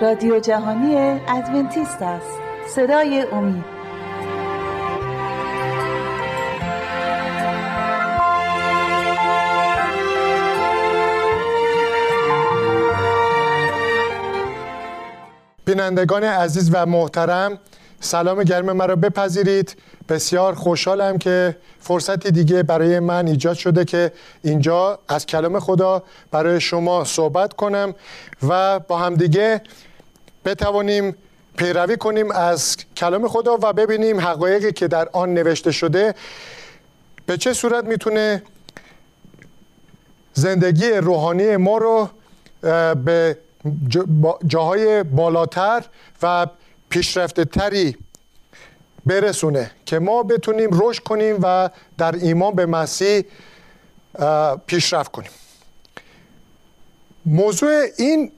رادیو جهانی ادونتیست است. صدای امید. بینندگان عزیز و محترم سلام گرم مرا بپذیرید. بسیار خوشحالم که فرصتی دیگه برای من ایجاد شده که اینجا از کلام خدا برای شما صحبت کنم و با همدیگه بتوانیم پیروی کنیم از کلام خدا و ببینیم حقایقی که در آن نوشته شده به چه صورت می‌تونه زندگی روحانی ما رو به جاهای بالاتر و پیشرفته تری برسونه که ما بتونیم رشد کنیم و در ایمان به مسیح پیشرفت کنیم. موضوع این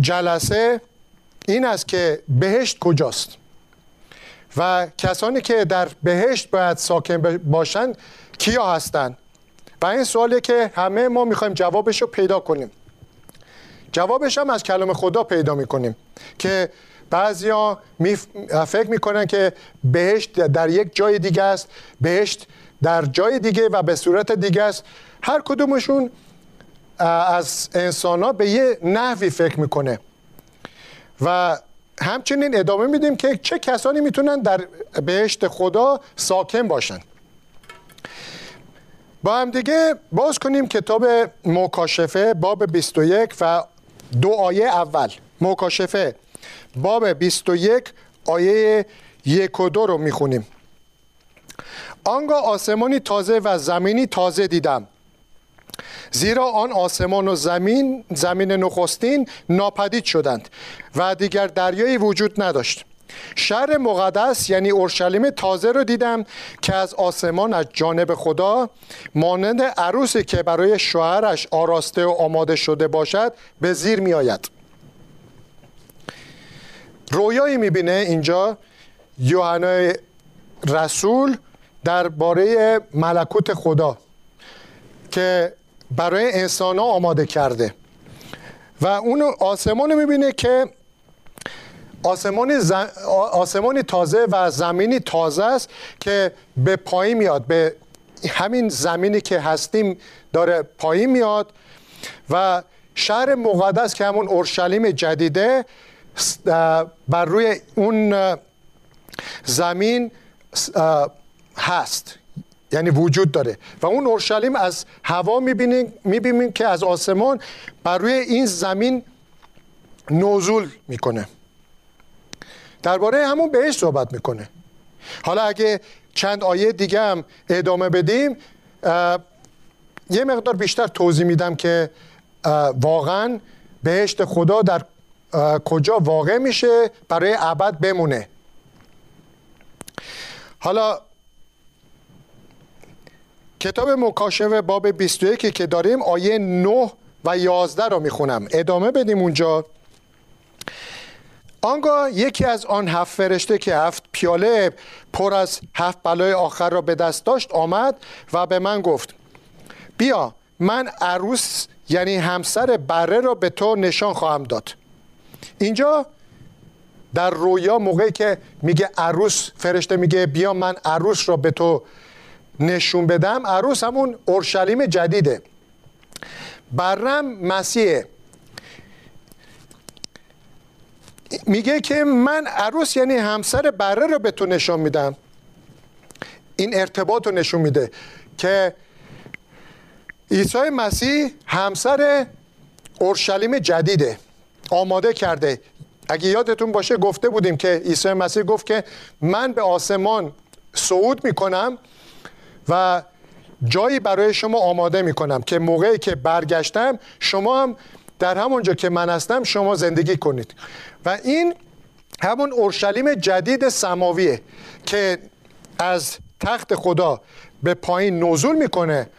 جلسه این است که بهشت کجاست؟ و کسانی که در بهشت باید ساکن باشند کیا هستند؟ و این سوالی که همه ما می‌خوایم جوابش رو پیدا کنیم. جوابش هم از کلام خدا پیدا می‌کنیم که بعضیا می فکر می‌کنن که بهشت در یک جای دیگه است بهشت در جای دیگه و به صورت دیگه است. هر کدومشون از انسان ها به یه نحوی فکر می‌کنه. و همچنین ادامه میدیم که چه کسانی می‌تونن در بهشت خدا ساکن باشن. با هم دیگه باز کنیم کتاب مکاشفه باب 21 و دو آیه اول. مکاشفه باب 21 آیه یک و دو رو می‌خونیم. آنگاه آسمانی تازه و زمینی تازه دیدم. زیرا آن آسمان و زمین زمین نخستین ناپدید شدند و دیگر دریایی وجود نداشت. شهر مقدس یعنی اورشلیم تازه رو دیدم که از آسمان از جانب خدا مانند عروسی که برای شوهرش آراسته و آماده شده باشد به زیر می آید رویایی می‌بینه اینجا یوحنا رسول درباره ملکوت خدا که برای انسان ها آماده کرده. و اون آسمان می‌بینه که آسمان, ز... آسمانی تازه و زمینی تازه است که به پایین میاد به همین زمینی که هستیم داره پایین میاد. و شهر مقدس که همون اورشلیم جدیده بر روی اون زمین هست. یعنی وجود داره. و اون اورشلیم از هوا می‌بینیم می‌بینیم که از آسمان بر روی این زمین نزول می‌کنه. درباره همون بهش صحبت می‌کنه. حالا اگه چند آیه دیگه هم ادامه بدیم یه مقدار بیشتر توضیح میدم که واقعا بهشت خدا در کجا واقع میشه برای ابد بمونه. حالا کتاب مکاشفه باب 21 که داریم آیه 9 و 11 رو می‌خونم. ادامه بدیم اونجا. آنگاه یکی از آن هفت فرشته که هفت پیاله پر از هفت بلای آخر را به دست داشت آمد و به من گفت بیا من عروس یعنی همسر بره را به تو نشان خواهم داد. اینجا در رویا موقعی که میگه عروس فرشته میگه بیا من عروس را به تو نشون بدم عروس همون اورشلیم جدیده. برم مسیحه. میگه که من عروس یعنی همسر بره رو به تو نشون میدم. این ارتباط رو نشون میده که عیسی مسیح همسر اورشلیم جدیده. آماده کرده. اگه یادتون باشه گفته بودیم که عیسی مسیح گفت که من به آسمان صعود می‌کنم و جایی برای شما آماده می‌کنم که موقعی که برگشتم شما هم در همونجا که من هستم شما زندگی کنید. و این همون اورشلیم جدید سماویه که از تخت خدا به پایین نزول می‌کنه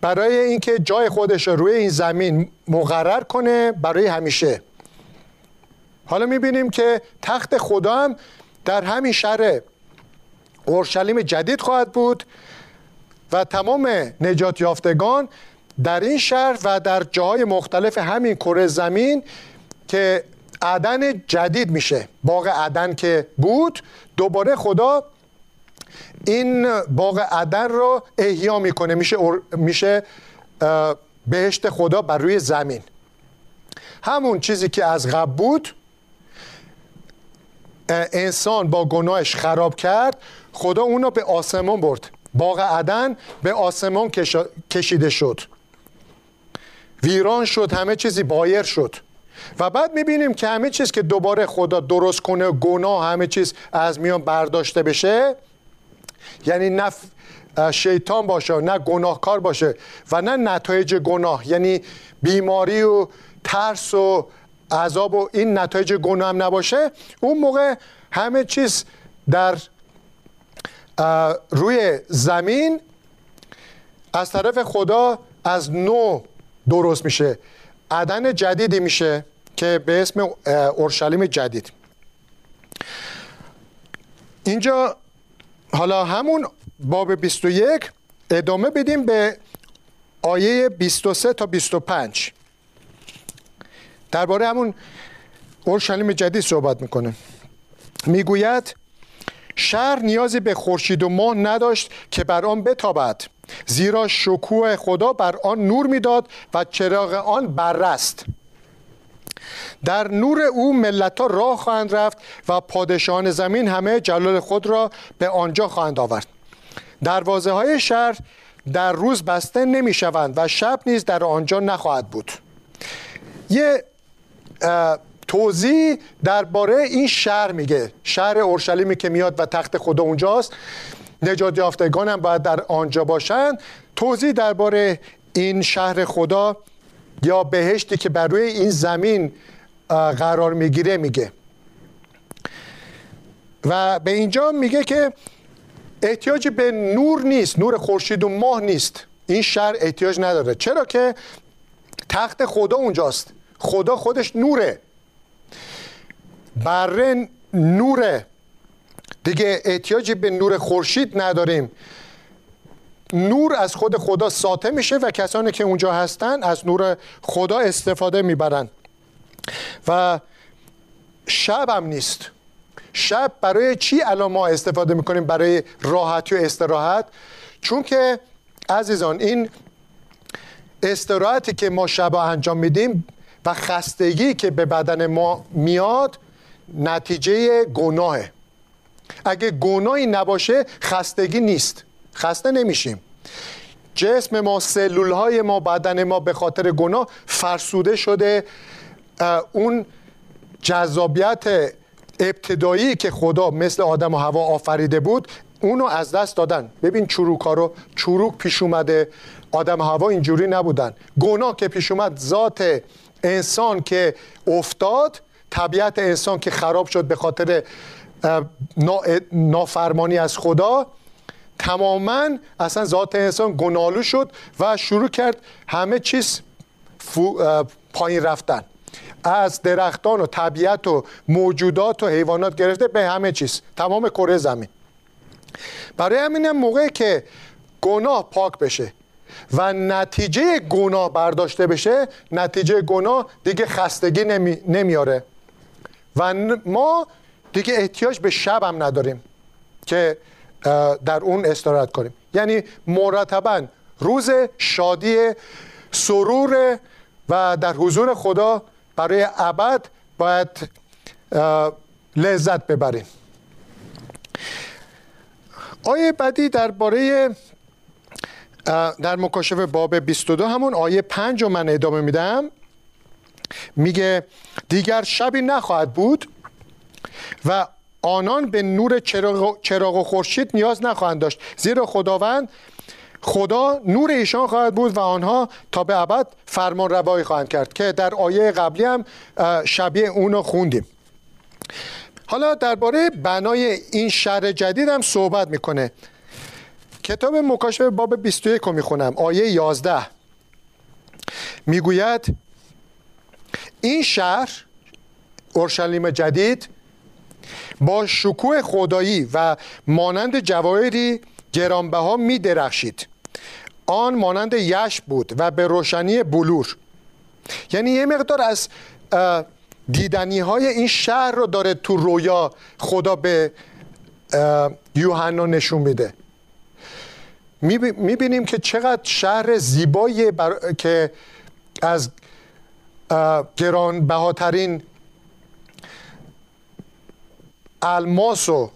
برای اینکه جای خودش رو روی این زمین مقرر کنه برای همیشه. حالا می‌بینیم که تخت خدا هم در همین شهر اورشلیم جدید خواهد بود و تمام نجات یافتگان در این شهر و در جاهای مختلف همین کره زمین که عدن جدید میشه باغ عدن که بود دوباره خدا این باغ عدن رو احیا می‌کنه میشه, میشه بهشت خدا بر روی زمین. همون چیزی که از قبل بود انسان با گناهش خراب کرد خدا اونو به آسمان برد. باغ عدن به آسمان کشیده شد. ویران شد همه چیزی بایر شد. و بعد می‌بینیم که همه چیز که دوباره خدا درست کنه گناه همه چیز از میان برداشته بشه یعنی نه شیطان باشه نه گناهکار باشه و نه نتایج گناه یعنی بیماری و ترس و عذاب و این نتایج گناه هم نباشه اون موقع همه چیز در روی زمین از طرف خدا از نو درست میشه. عدن جدیدی میشه که به اسم اورشلیم جدید. اینجا حالا همون باب 21 ادامه بدیم به آیه 23 تا 25 درباره همون اورشلیم جدید صحبت می‌کنه. می‌گوید شهر نیازی به خورشید و ماه نداشت که بر آن بتابد زیرا شکوه خدا بر آن نور می‌داد و چراغ آن برست در نور او ملت ها راه خواهند رفت و پادشاهان زمین همه جلال خود را به آنجا خواهند آورد. دروازه های شهر در روز بسته نمی شوند و شب نیز در آنجا نخواهد بود. یه توضیح درباره این شهر میگه. شهر اورشلیمی که میاد و تخت خدا اونجاست. نجات یافتگان هم باید در آنجا باشند توضیح درباره این شهر خدا یا بهشتی که بر روی این زمین قرار می‌گیره میگه. و به اینجا میگه که احتیاجی به نور نیست نور خورشید و ماه نیست. این شهر احتیاج نداره. چرا که تخت خدا اونجاست. خدا خودش نوره. بره نوره. دیگه احتیاجی به نور خورشید نداریم. نور از خود خدا ساطع میشه و کسانی که اونجا هستن از نور خدا استفاده می‌برن. و شب هم نیست. شب برای چی الان ما استفاده می‌کنیم؟ برای راحتی و استراحت. چون که عزیزان این استراحتی که ما شب انجام میدیم و خستگی که به بدن ما میاد نتیجه گناهه. اگه گناهی نباشه خستگی نیست. خسته نمیشیم. جسم ما سلول های ما بدن ما به خاطر گناه فرسوده شده. اون جذابیت ابتدایی که خدا مثل آدم و هوا آفریده بود اونو از دست دادن. ببین چروک ها رو چروک پیش اومده. آدم و هوا اینجوری نبودن. گناه که پیش اومد ذات انسان که افتاد طبیعت انسان که خراب شد به خاطر نافرمانی از خدا تماما اصلا ذات انسان گنالو شد و شروع کرد همه چیز پایین رفتن. از درختان و طبیعت و موجودات و حیوانات گرفته به همه چیز. تمام کره زمین. برای همین موقعی که گناه پاک بشه. و نتیجه گناه برداشته بشه نتیجه گناه دیگه خستگی نمی، نمیاره. و ما دیگه احتیاج به شب هم نداریم که در اون استراحت کنیم. یعنی مرتبا روز شادی سرور و در حضور خدا برای ابد باید لذت ببریم. آیه بعدی درباره در مکاشفه باب 22 همون آیه 5 رو من ادامه میدم. میگه دیگر شبی نخواهد بود و آنان به نور چراغ و خورشید نیاز نخواهند داشت. زیرا خداوند خدا نور ایشان خواهد بود و آنها تا به ابد فرمان روایی خواهند کرد که در آیه قبلی هم شبیه اونو خوندیم. حالا درباره بنای این شهر جدید هم صحبت می‌کنه. کتاب مکاشفه باب 21 رو می‌خونم آیه 11 می‌گوید این شهر اورشلیم جدید با شکوه خدایی و مانند جواهری گرانبها می درخشید آن مانند یش بود و به روشنی بلور. یعنی یه مقدار از دیدنی های این شهر رو داره تو رویا خدا به یوحنا نشون میده. می‌بینیم که چقدر شهر زیبایی که از گرانبهاترین الماس و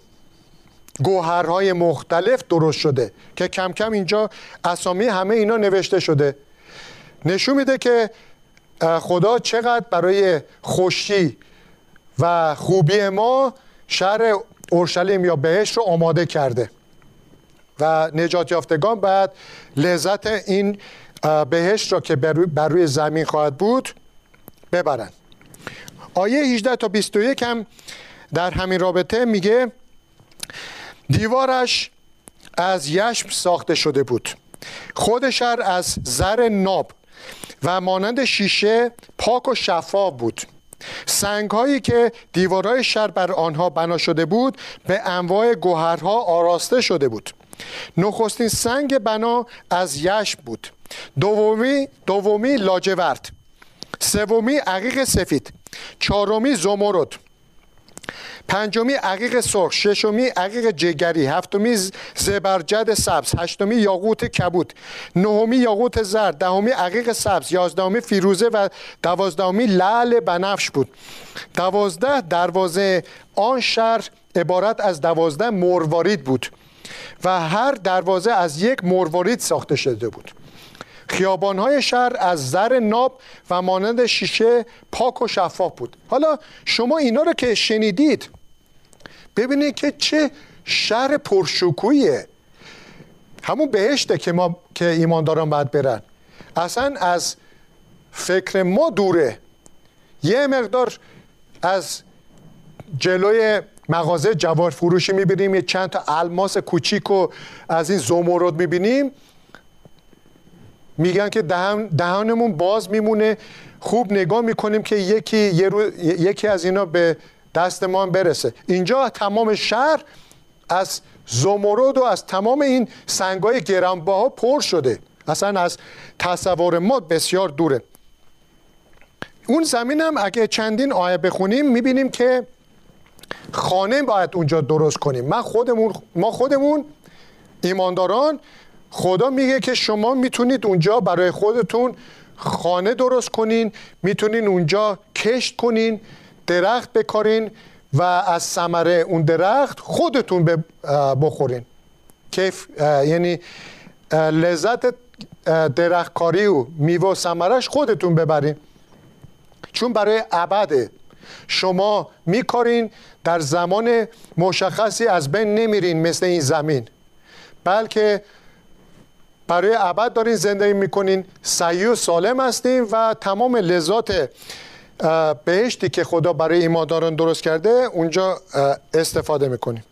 گوهرهای مختلف درست شده که کم کم اینجا اسامی همه اینا نوشته شده. نشون میده که خدا چقدر برای خوشی و خوبی ما شهر اورشلیم یا بهش رو آماده کرده. و نجات یافتگان بعد لذت این بهشت را که بر روی زمین خواهد بود ببرند. آیه 18 تا 21 هم در همین رابطه میگه دیوارش از یشم ساخته شده بود. خود شهر از زر ناب و مانند شیشه پاک و شفاف بود. سنگ هایی که دیوارهای شهر بر آنها بنا شده بود به انواع گوهرها آراسته شده بود. نخستین سنگ بنا از یشم بود. دومی دومی لاجورد. سومی عقیق سفید. چهارمی زمرد. پنجمی عقیق سرخ. ششمی عقیق جگری. هفتمی زبرجد سبز. هشتمی یاقوت کبود. نهمی یاقوت زرد. دهمی عقیق سبز. یازدهمی فیروزه و دوازدهمی لعل بنفش بود. دوازده دروازه آن شهر عبارت از دوازده مروارید بود. و هر دروازه از یک مروارید ساخته شده بود. خیابانهای شهر از زر ناب و مانند شیشه پاک و شفاف بود. حالا شما اینا رو که شنیدید ببینید که چه شهر پرشکویه همون بهشته که ما که ایمانداران باید برن. اصلا از فکر ما دوره. یه مقدار از جلوی مغازه جوار فروشی می‌بینیم یه چند تا الماس کوچیک و از این زمرد می‌بینیم. میگن که دهن دهانمون باز میمونه خوب نگاه می‌کنیم که یکی یکی از اینا به دست ما برسه. اینجا تمام شهر از زمرد و از تمام این سنگای گرانبها پر شده. اصلا از تصور ما بسیار دوره. اون زمین هم اگه چندین آیه بخونیم می‌بینیم که خانه باید اونجا درست کنیم. ما خودمون ما خودمون ایمانداران خدا میگه که شما می‌تونید اونجا برای خودتون خانه درست کنین می‌تونین اونجا کشت کنین درخت بکارین و از ثمره اون درخت خودتون بخورین. کیف یعنی لذت درختکاری و میوه و ثمرش خودتون ببرین. چون برای ابده شما میکارین در زمان مشخصی از بین نمیرین مثل این زمین. بلکه برای ابد دارین زندگی می‌کنین سعی و سالم هستین و تمام لذات بهشتی که خدا برای ایمانداران درست کرده اونجا استفاده می‌کنیم.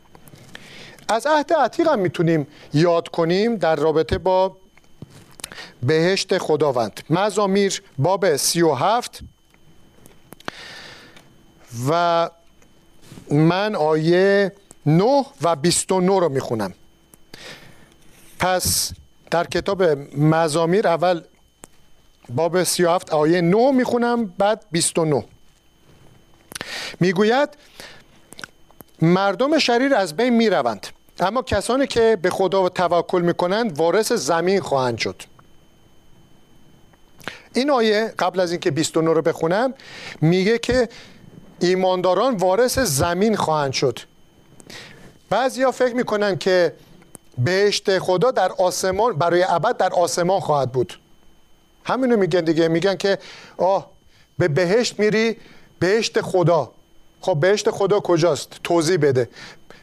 از عهد عتیق هم می‌تونیم یاد کنیم در رابطه با بهشت خداوند. مزامیر باب سی و هفت و من آیه 9 و 29 رو می‌خونم. پس در کتاب مزامیر اول باب 37 آیه 9 می‌خونم بعد 29 می‌گوید مردم شریر از بین می‌روند اما کسانی که به خدا توکل می‌کنند وارث زمین خواهند شد. این آیه قبل از اینکه 29 رو بخونم میگه که ایمانداران وارث زمین خواهند شد. بعضیا فکر می‌کنن که بهشت خدا در آسمان برای ابد در آسمان خواهد بود. همینو میگن دیگه. میگن که آه به بهشت میری بهشت خدا. خب بهشت خدا کجاست؟ توضیح بده.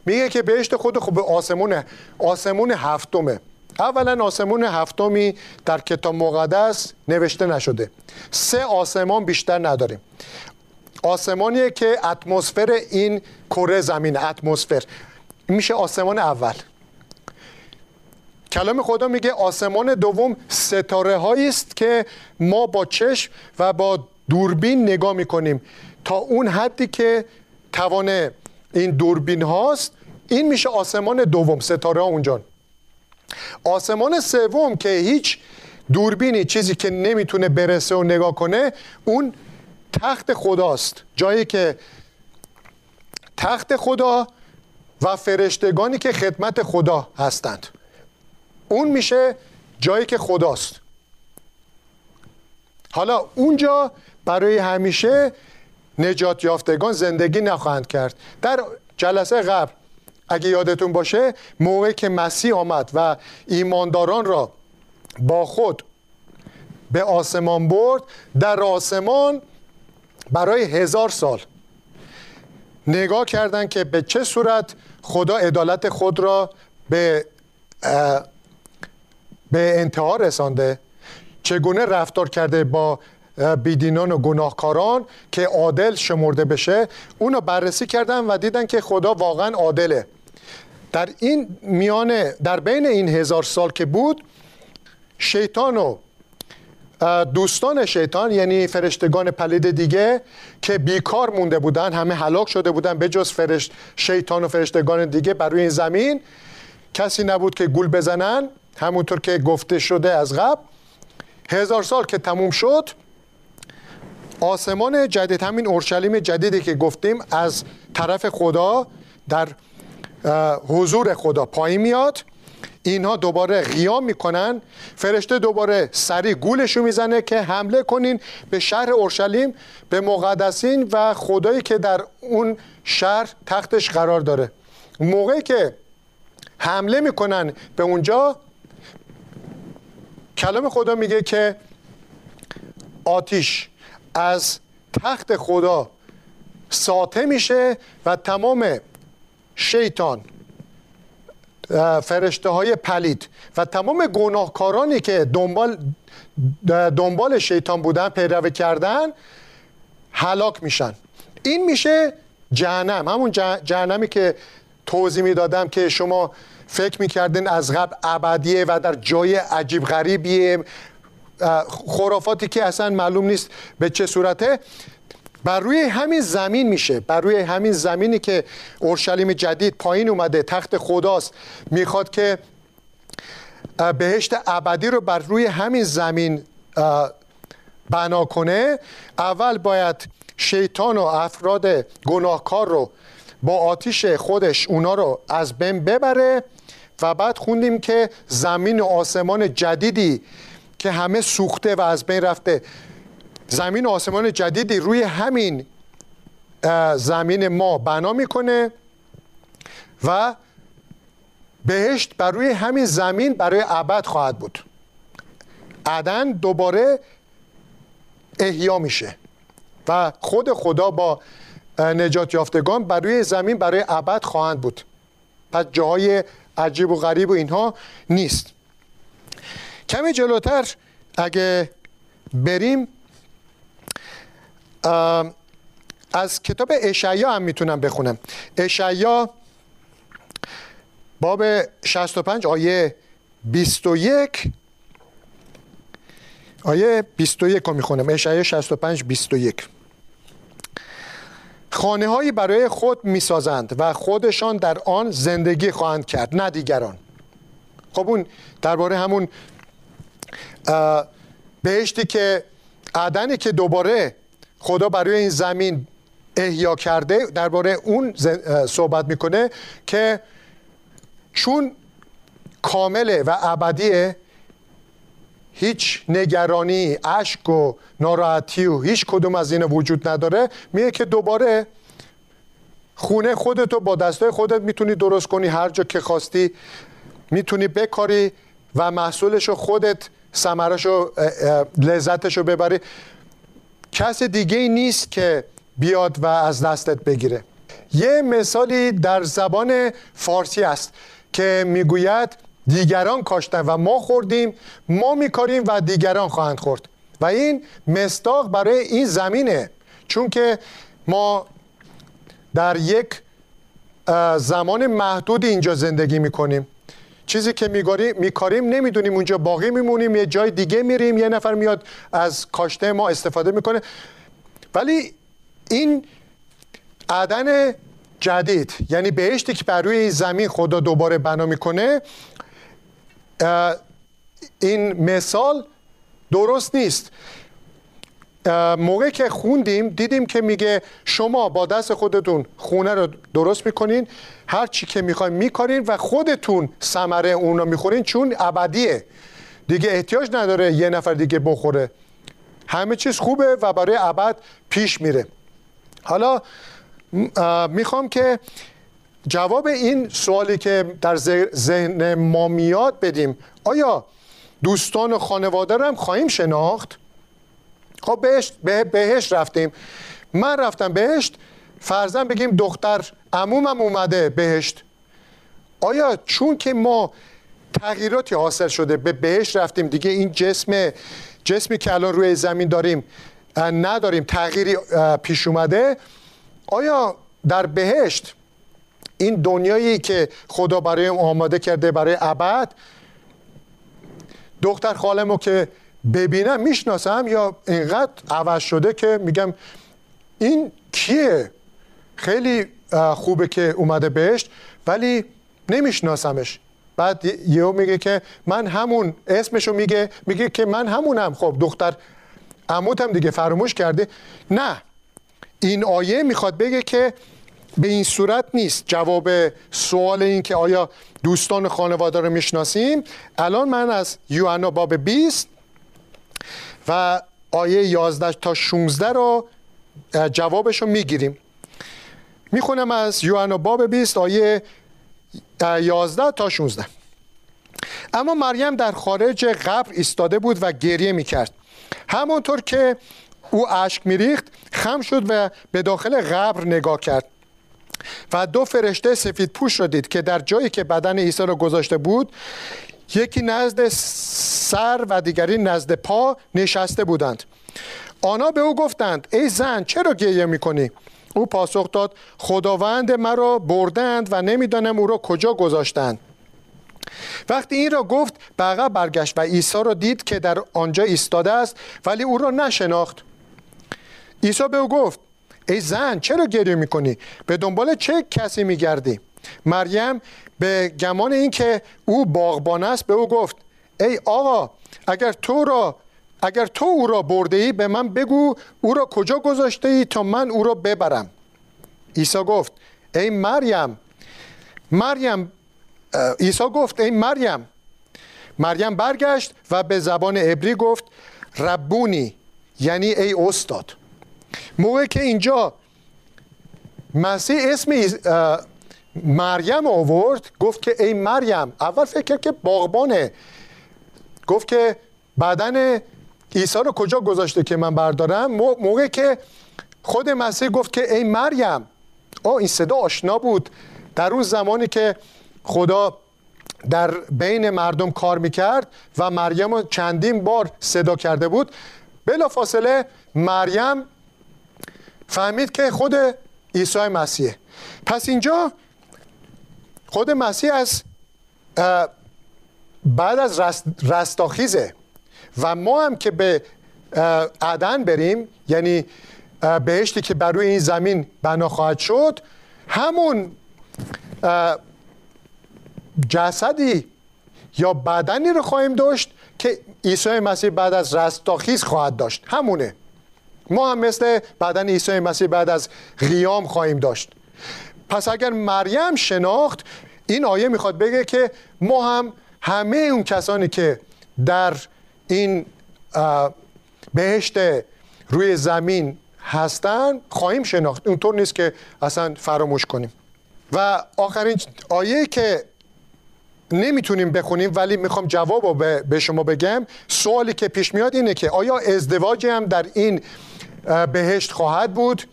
میگه که بهشت خدا خب به آسمون آسمون هفتمه. اولا آسمون هفتمی در کتاب مقدس نوشته نشده. سه آسمان بیشتر نداریم. آسمانیه که اتمسفر این کره زمین اتمسفر. میشه آسمان اول. کلام خدا میگه آسمان دوم ستاره هایی است که ما با چشم و با دوربین نگاه می‌کنیم. تا اون حدی که توان این دوربین هاست این میشه آسمان دوم ستاره ها اونجا. آسمان سوم که هیچ دوربینی چیزی که نمی‌تونه برسه و نگاه کنه اون تخت خداست. جایی که تخت خدا و فرشتگانی که خدمت خدا هستند. اون میشه جایی که خداست. حالا اونجا برای همیشه نجات یافتگان زندگی نخواهند کرد. در جلسه قبل اگه یادتون باشه موقعی که مسیح آمد و ایمانداران را با خود به آسمان برد در آسمان برای هزار سال. نگاه کردند که به چه صورت خدا عدالت خود را به به انتها رسانده چگونه رفتار کرده با بیدینان و گناهکاران که عادل شمرده بشه اونو بررسی کردن و دیدن که خدا واقعا عادله. در این میانه در بین این هزار سال که بود شیطان و دوستان شیطان یعنی فرشتگان پلید دیگه که بیکار مونده بودن همه هلاک شده بودن به جز فرشت شیطان و فرشتگان دیگه بر روی این زمین. کسی نبود که گول بزنن همونطور که گفته شده از قبل. هزار سال که تموم شد آسمان جدید همین اورشلیم جدیدی که گفتیم از طرف خدا در حضور خدا پایین میاد. اینها دوباره قیام می‌کنن. فرشته دوباره سری گولشو می‌زنه که حمله کنین به شهر اورشلیم به مقدسین و خدایی که در اون شهر تختش قرار داره. موقعی که حمله می‌کنن به اونجا کلام خدا میگه که آتیش از تخت خدا ساطع میشه و تمام شیطان فرشته های پلید و تمام گناهکارانی که دنبال دنبال شیطان بودن پیروی کردن هلاک میشن. این میشه جهنم. همون جهنمی که توضیح می‌دادم که شما فکر می‌کردین از قبل ابدیه و در جای عجیب غریبیه. خرافاتی که اصلا معلوم نیست به چه صورته. بر روی همین زمین میشه. بر روی همین زمینی که اورشلیم جدید پایین اومده تخت خداست می‌خواد که بهشت ابدی رو بر روی همین زمین بنا کنه. اول باید شیطان و افراد گناهکار رو با آتیش خودش اونا رو از بین ببره و بعد خوندیم که زمین و آسمان جدیدی که همه سوخته و از بین رفته. زمین و آسمان جدیدی روی همین زمین ما بنا می‌کنه و بهشت بر روی همین زمین برای ابد خواهد بود. عدن دوباره احیا میشه و خود خدا با نجات یافتگان بر روی زمین برای ابد خواهند بود. پس جاهای عجیب و غریب و اینها نیست. کمی جلوتر اگه بریم از کتاب اشعیا هم می‌تونم بخونم. اشعیا باب 65 آیه 21 آیه 21 رو می‌خونم. اشعیا 65 21 خانه هایی برای خود می‌سازند و خودشان در آن زندگی خواهند کرد نه دیگران. خب اون درباره همون بهشتی که عدنی که دوباره خدا برای این زمین احیا کرده درباره اون صحبت می‌کنه که چون کامله و ابدیه هیچ نگرانی اشک و ناراحتی و هیچ کدوم از این وجود نداره. میگه که دوباره خونه خودتو با دستای خودت می‌تونی درست کنی. هر جا که خواستی می‌تونی بکاری و محصولشو خودت سمرشو لذتشو ببری. کس دیگه نیست که بیاد و از دستت بگیره. یه مثالی در زبان فارسی است که می‌گوید دیگران کاشتن و ما خوردیم ما میکاریم و دیگران خواهند خورد. و این مستاق برای این زمینه چون که ما در یک زمان محدود اینجا زندگی می‌کنیم. چیزی که میکاریم نمی‌دونیم اونجا باقی میمونیم یه جای دیگه میریم یه نفر میاد از کاشته ما استفاده می‌کنه. ولی این عدن جدید یعنی بهشتی که بر روی زمین خدا دوباره بنا می‌کنه این مثال درست نیست. موقع که خوندیم دیدیم که میگه شما با دست خودتون خونه رو درست می‌کنین هر چی که می‌خواین می‌کنین و خودتون ثمره اون رو می‌خورین چون ابدیه. دیگه احتیاج نداره یه نفر دیگه بخوره. همه چیز خوبه و برای ابد پیش میره. حالا می‌خوام که جواب این سوالی که در ذهن ما میاد بدیم. آیا دوستان و خانواده رو هم خواهیم شناخت؟ خب بهشت به بهشت رفتیم. من رفتم بهشت فرزن بگیم دختر عمومم اومده بهشت. آیا چون که ما تغییراتی حاصل شده به بهشت رفتیم دیگه این جسم جسمی که الان روی زمین داریم نداریم تغییری پیش اومده آیا در بهشت این دنیایی که خدا برای آماده کرده برای ابد دختر خالمو که ببینم می‌شناسم یا اینقدر عوض شده که میگم این کیه؟ خیلی خوبه که اومده بهشت ولی نمیشناسمش. بعد یهو میگه که من همون اسمشو میگه میگه که من همونم. خب دختر عموتم دیگه فراموش کرده. نه این آیه می‌خواد بگه که به این صورت نیست. جواب سوال این که آیا دوستان خانواده رو می‌شناسیم؟ الان من از یوحنا باب 20 و آیه 11 تا 16 رو جوابش رو می‌گیریم. می‌خونم از یوحنا باب 20 آیه 11 تا 16 اما مریم در خارج قبر ایستاده بود و گریه می‌کرد. همانطور که او اشک میریخت خم شد و به داخل قبر نگاه کرد. و دو فرشته سفید پوش را دید که در جایی که بدن عیسی را گذاشته بود یکی نزد سر و دیگری نزد پا نشسته بودند. آنها به او گفتند ای زن چرا گریه می‌کنی؟ او پاسخ داد خداوند مرا بردند و نمی‌دانم او را کجا گذاشتند. وقتی این را گفت به برگشت و عیسی را دید که در آنجا ایستاده است ولی او را نشناخت. عیسی به او گفت ای زن چرا گریه می‌کنی؟ به دنبال چه کسی میگردی؟ مریم به گمان اینکه او باغبان است به او گفت ای آقا اگر تو را اگر تو او را برده ای به من بگو او را کجا گذاشته ای تا من او را ببرم. عیسی گفت ای مریم مریم عیسی گفت ای مریم. مریم برگشت و به زبان عبری گفت ربونی یعنی ای استاد. موقع که اینجا مسیح اسم مریم آورد گفت که ای مریم اول فکر کرد که باغبانه. گفت که بدن عیسی رو کجا گذاشته که من بردارم؟ موقع که خود مسیح گفت که ای مریم. آه این صدا آشنا بود. در اون زمانی که خدا در بین مردم کار می‌کرد و مریم رو چندین بار صدا کرده بود بلا فاصله مریم فهمید که خود عیسی مسیحه. پس اینجا خود مسیح از بعد از رست رستاخیزه. و ما هم که به عدن بریم یعنی بهشتی که بر روی این زمین بنا خواهد شد همون جسدی یا بدنی رو خواهیم داشت که عیسی مسیح بعد از رستاخیز خواهد داشت. همونه. ما هم مثل بدن عیسی مسیح بعد از قیام خواهیم داشت. پس اگر مریم شناخت این آیه می‌خواد بگه که ما هم همه اون کسانی که در این بهشت روی زمین هستن خواهیم شناخت. اونطور نیست که اصلا فراموش کنیم. و آخرین آیه که نمی‌تونیم بخونیم ولی می‌خوام جواب به شما بگم سوالی که پیش میاد اینه که آیا ازدواجی هم در این بهشت خواهد بود؟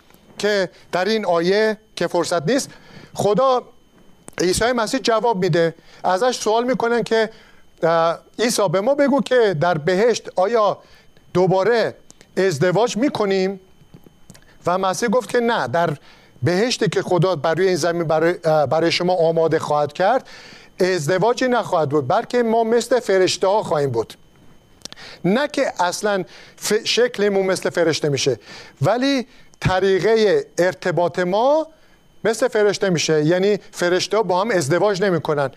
که در این آیه که فرصت نیست خدا عیسی مسیح جواب میده. ازش سوال می‌کنن که عیسی به ما بگو که در بهشت آیا دوباره ازدواج می‌کنیم؟ و مسیح گفت که نه در بهشتی که خدا برای این زمین برای, برای شما آماده خواهد کرد ازدواجی نخواهد بود بلکه ما مثل فرشته ها خواهیم بود. نه که اصلا شکلمون مثل فرشته میشه ولی طریقه ارتباط ما مثل فرشته میشه. یعنی فرشته با هم ازدواج نمی‌کنن.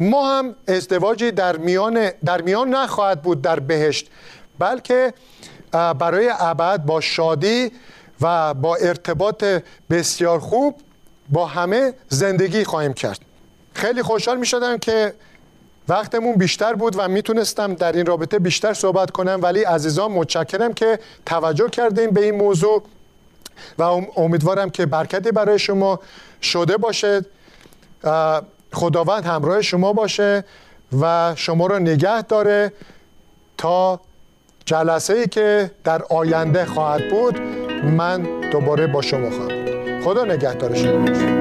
ما هم ازدواجی در میان در میان نخواهد بود در بهشت. بلکه برای ابد با شادی و با ارتباط بسیار خوب با همه زندگی خواهیم کرد. خیلی خوشحال می شدم که وقتمون بیشتر بود و می‌تونستم در این رابطه بیشتر صحبت کنم. ولی عزیزان متشکرم که توجه کردیم به این موضوع. و امیدوارم که برکتی برای شما شده باشه. خداوند همراه شما باشه و شما را نگه داره تا جلسه ای که در آینده خواهد بود. من دوباره با شما خواهم خدا نگهدار شما.